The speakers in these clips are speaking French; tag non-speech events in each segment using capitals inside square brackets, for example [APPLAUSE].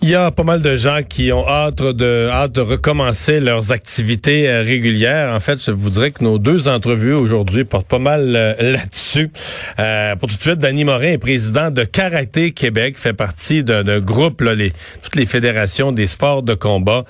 Il y a pas mal de gens qui ont hâte de, hâte de recommencer leurs activités euh, régulières. En fait, je vous dirais que nos deux entrevues aujourd'hui portent pas mal euh, [LAUGHS] là-dessus. Euh, pour tout de suite, Danny Morin est président de Karaté Québec, fait partie d'un groupe, là, les, toutes les fédérations des sports de combat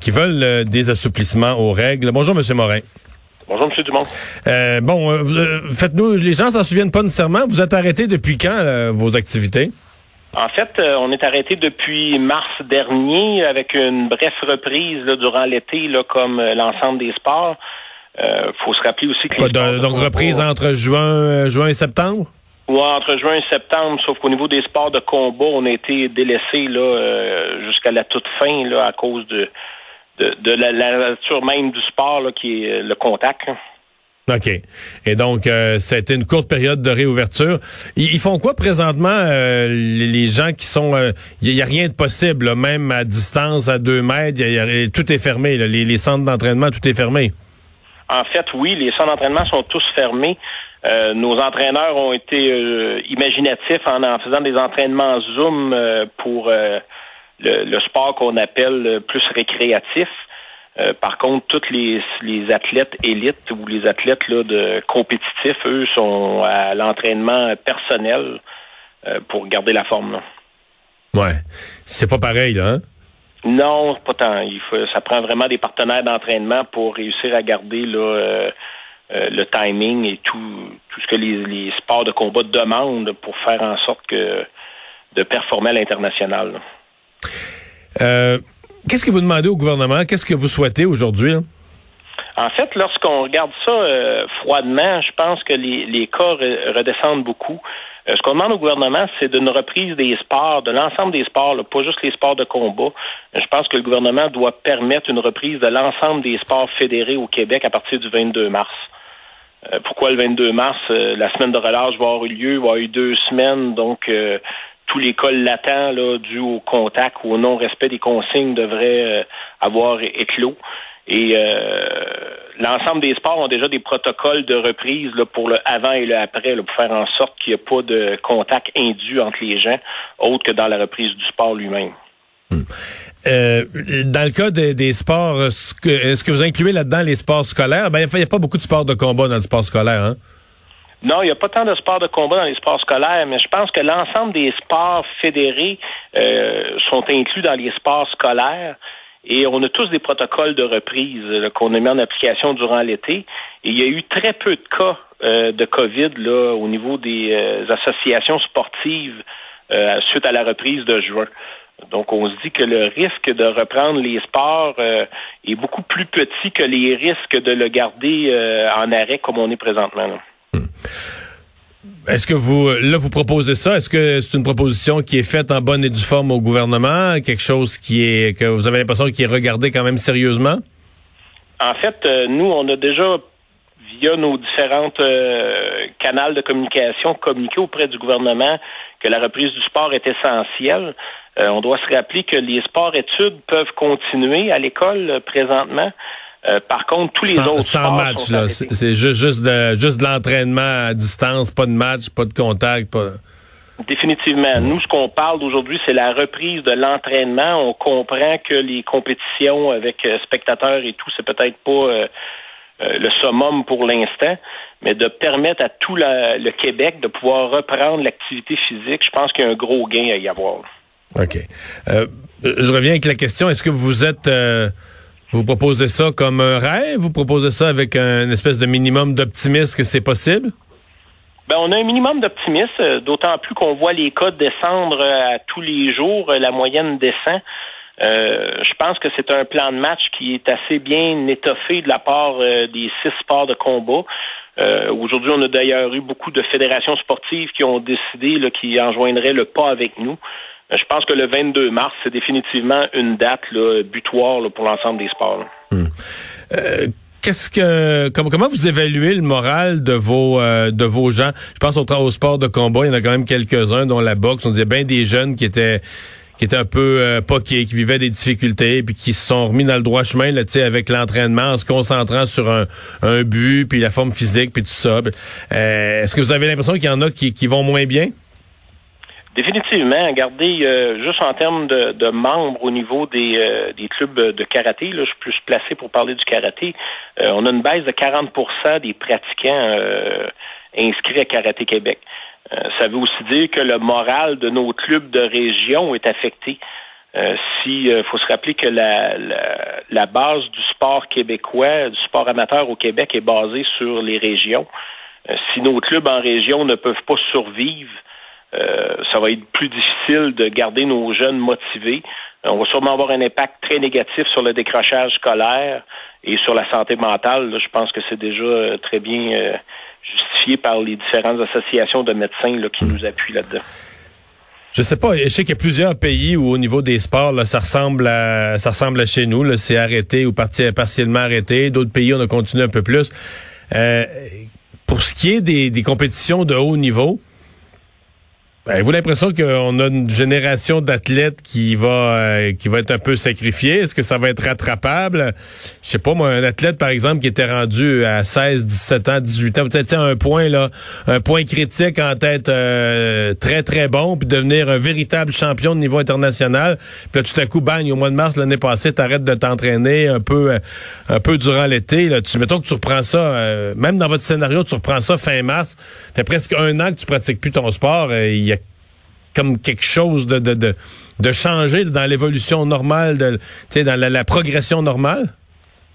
qui veulent des assouplissements aux règles. Bonjour, Monsieur Morin. Bonjour, M. Dumont. bon, faites-nous, les gens s'en souviennent pas nécessairement. Vous êtes arrêté depuis quand vos activités? En fait, euh, on est arrêté depuis mars dernier avec une brève reprise durant l'été, comme euh, l'ensemble des sports. Euh, faut se rappeler aussi que donc reprise entre juin, euh, juin et septembre? Oui, entre juin et septembre, sauf qu'au niveau des sports de combat, on a été délaissé là jusqu'à la toute fin là à cause de de, de la, nature même du sport là, qui est le contact. OK. Et donc, euh, ça a été une courte période de réouverture. Ils, font quoi présentement, euh, les, gens qui sont... Il euh, n'y a, rien de possible, même à distance, à deux mètres, tout est fermé. les, centres d'entraînement, tout est fermé. En fait, oui, les centres d'entraînement sont tous fermés. nos entraîneurs ont été imaginatifs en, en faisant des entraînements Zoom pour le, le, sport qu'on appelle plus récréatif. Euh, par contre, tous les, les athlètes élites ou les athlètes là, de compétitifs, eux, sont à l'entraînement personnel euh, pour garder la forme. Là. Ouais. C'est pas pareil, là, hein? Non, pas tant. Il faut, ça prend vraiment des partenaires d'entraînement pour réussir à garder là, euh, le timing et tout, tout ce que les, les, sports de combat demandent pour faire en sorte que de performer à l'international. Euh, Qu'est-ce que vous demandez au gouvernement? Qu'est-ce que vous souhaitez aujourd'hui? En fait, lorsqu'on regarde ça euh, froidement, je pense que les, les cas redescendent beaucoup. Euh, ce qu'on demande au gouvernement, c'est d'une reprise des sports, de l'ensemble des sports, pas juste les sports de combat. Je pense que le gouvernement doit permettre une reprise de l'ensemble des sports fédérés au Québec à partir du 22 mars. Euh, pourquoi le 22 mars? la semaine de relâche va avoir eu lieu, va y avoir eu deux semaines, donc tous les cas latents dus au contact ou au non-respect des consignes devraient euh, avoir éclos. Et euh, l'ensemble des sports ont déjà des protocoles de reprise pour le avant et le après, pour faire en sorte qu'il n'y ait pas de contact indu entre les gens, autre que dans la reprise du sport lui-même. Hmm. Euh, dans le cas des, sports, est-ce que, vous incluez là-dedans les sports scolaires? Ben, il n'y a pas beaucoup de sports de combat dans le sport scolaire, hein? Non, il n'y a pas tant de sports de combat dans les sports scolaires, mais je pense que l'ensemble des sports fédérés euh, sont inclus dans les sports scolaires. Et on a tous des protocoles de reprise qu'on a mis en application durant l'été. Et il y a eu très peu de cas euh, de COVID là, au niveau des euh, associations sportives suite à la reprise de juin. Donc, on se dit que le risque de reprendre les sports est beaucoup plus petit que les risques de le garder en arrêt comme on est présentement. Là. Est-ce que vous, là, vous proposez ça? Est-ce que c'est une proposition qui est faite en bonne et due forme au gouvernement? Quelque chose qui est, que vous avez l'impression qui est regardé quand même sérieusement? En fait, euh, nous, on a déjà, via nos différentes euh, canaux de communication, communiqué auprès du gouvernement que la reprise du sport est essentielle. Euh, on doit se rappeler que les sports-études peuvent continuer à l'école présentement. Euh, par contre, tous les autres sans match là, c'est juste juste de juste de l'entraînement à distance, pas de match, pas de contact, pas. Définitivement. Nous, ce qu'on parle d'aujourd'hui, c'est la reprise de l'entraînement. On comprend que les compétitions avec euh, spectateurs et tout, c'est peut-être pas euh, le summum pour l'instant, mais de permettre à tout le Québec de pouvoir reprendre l'activité physique, je pense qu'il y a un gros gain à y avoir. OK. je reviens avec la question. Est-ce que vous êtes vous proposez ça comme un rêve? Vous proposez ça avec un espèce de minimum d'optimisme que c'est possible? Ben, on a un minimum d'optimisme, euh, d'autant plus qu'on voit les cas descendre euh, à tous les jours, euh, la moyenne descend. je pense que c'est un plan de match qui est assez bien étoffé de la part des six sports de combat. Aujourd'hui, on a d'ailleurs eu beaucoup de fédérations sportives qui ont décidé là, qui enjoindraient le pas avec nous. Euh, je pense que le 22 mars, c'est définitivement une date là, butoir pour l'ensemble des sports. Hmm. Euh, qu'est-ce que comment, comment vous évaluez le moral de vos euh, de vos gens? Je pense au, au sport de combat, il y en a quand même quelques-uns, dont la boxe. On disait bien des jeunes qui étaient qui étaient un peu euh, poqués, qui vivaient des difficultés, puis qui se sont remis dans le droit chemin là, avec l'entraînement, en se concentrant sur un, un but, puis la forme physique, puis tout ça. Euh, Est-ce que vous avez l'impression qu'il y en a qui, qui vont moins bien? Définitivement. Regardez, euh, juste en termes de, de, membres au niveau des, euh, des clubs de karaté, là, je suis plus placé pour parler du karaté, euh, on a une baisse de 40% des pratiquants inscrits à Karaté Québec. ça veut aussi dire que le moral de nos clubs de région est affecté. si faut se rappeler que la, la, la, base du sport québécois, du sport amateur au Québec est basée sur les régions. si nos clubs en région ne peuvent pas survivre, euh, ça va être plus difficile de garder nos jeunes motivés. On va sûrement avoir un impact très négatif sur le décrochage scolaire et sur la santé mentale. je pense que c'est déjà euh, très bien euh, justifié par les différentes associations de médecins qui nous appuient là-dedans. Je sais pas, je sais qu'il y a plusieurs pays où au niveau des sports, ça ressemble à ça ressemble à chez nous. C'est arrêté ou partiellement arrêté. D'autres pays, on a continué un peu plus. pour ce qui est des compétitions de haut niveau, avez-vous l'impression qu'on a une génération d'athlètes qui va euh, qui va être un peu sacrifiée? Est-ce que ça va être rattrapable? Je sais pas, moi, un athlète, par exemple, qui était rendu à 16, 17 ans, 18 ans, peut-être un point, là, un point critique en tête euh, très, très bon, puis devenir un véritable champion de niveau international. Puis là, tout à coup, bang, au mois de mars l'année passée, t'arrêtes de t'entraîner un peu euh, un peu durant l'été. Là. Tu mettons que tu reprends ça, même dans votre scénario, tu reprends ça fin mars. Fait presque un an que tu pratiques plus ton sport. Il y a comme quelque chose de, de, de, de changer dans l'évolution normale, de, dans la, progression normale?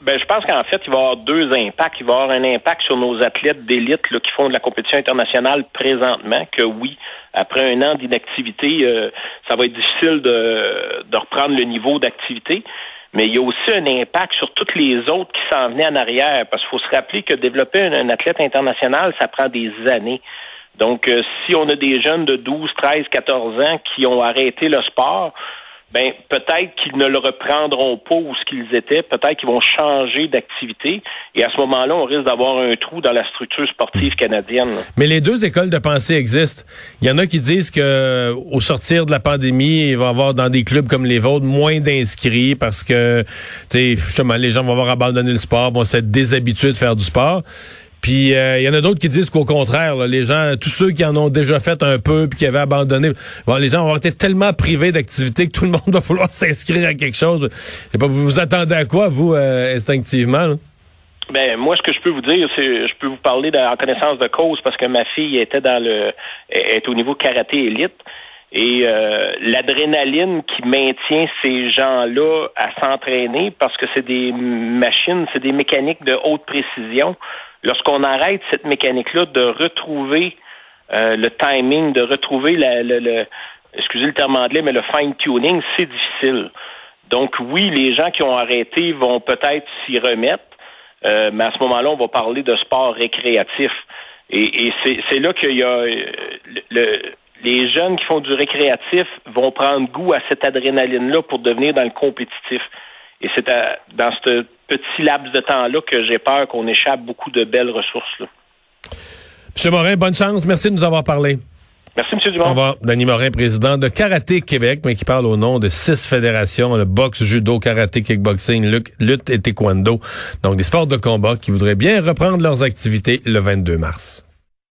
Ben, je pense qu'en fait, il va y avoir deux impacts. Il va y avoir un impact sur nos athlètes d'élite qui font de la compétition internationale présentement, que oui, après un an d'inactivité, euh, ça va être difficile de, de reprendre le niveau d'activité. Mais il y a aussi un impact sur toutes les autres qui s'en venaient en arrière. Parce qu'il faut se rappeler que développer un athlète international, ça prend des années. Donc, euh, si on a des jeunes de 12, 13, 14 ans qui ont arrêté le sport, ben peut-être qu'ils ne le reprendront pas où ce qu'ils étaient, peut-être qu'ils vont changer d'activité et à ce moment-là, on risque d'avoir un trou dans la structure sportive canadienne. Mais les deux écoles de pensée existent. Il y en a qui disent que au sortir de la pandémie, il va y avoir dans des clubs comme les vôtres moins d'inscrits parce que tu justement les gens vont avoir abandonné le sport, vont s'être déshabitués de faire du sport. Puis il euh, y en a d'autres qui disent qu'au contraire, les gens, tous ceux qui en ont déjà fait un peu puis qui avaient abandonné, bon, les gens ont été tellement privés d'activité que tout le [LAUGHS] monde va falloir s'inscrire à quelque chose. pas, vous vous attendez à quoi, vous, euh, instinctivement? Ben moi, ce que je peux vous dire, c'est je peux vous parler en connaissance de cause parce que ma fille était dans le est au niveau karaté élite. Et euh, l'adrénaline qui maintient ces gens-là à s'entraîner, parce que c'est des machines, c'est des mécaniques de haute précision, lorsqu'on arrête cette mécanique-là de retrouver euh, le timing, de retrouver la, le, le, excusez le terme anglais, mais le fine-tuning, c'est difficile. Donc oui, les gens qui ont arrêté vont peut-être s'y remettre, euh, mais à ce moment-là, on va parler de sport récréatif. Et, et c'est là qu'il y a le, les jeunes qui font du récréatif vont prendre goût à cette adrénaline-là pour devenir dans le compétitif. Et c'est dans ce petit laps de temps-là que j'ai peur qu'on échappe beaucoup de belles ressources. Là. M. Morin, bonne chance. Merci de nous avoir parlé. Merci, M. Dumont. Au revoir. Danny Morin, président de Karaté Québec, mais qui parle au nom de six fédérations, le boxe, judo, karaté, kickboxing, lutte et taekwondo. Donc, des sports de combat qui voudraient bien reprendre leurs activités le 22 mars.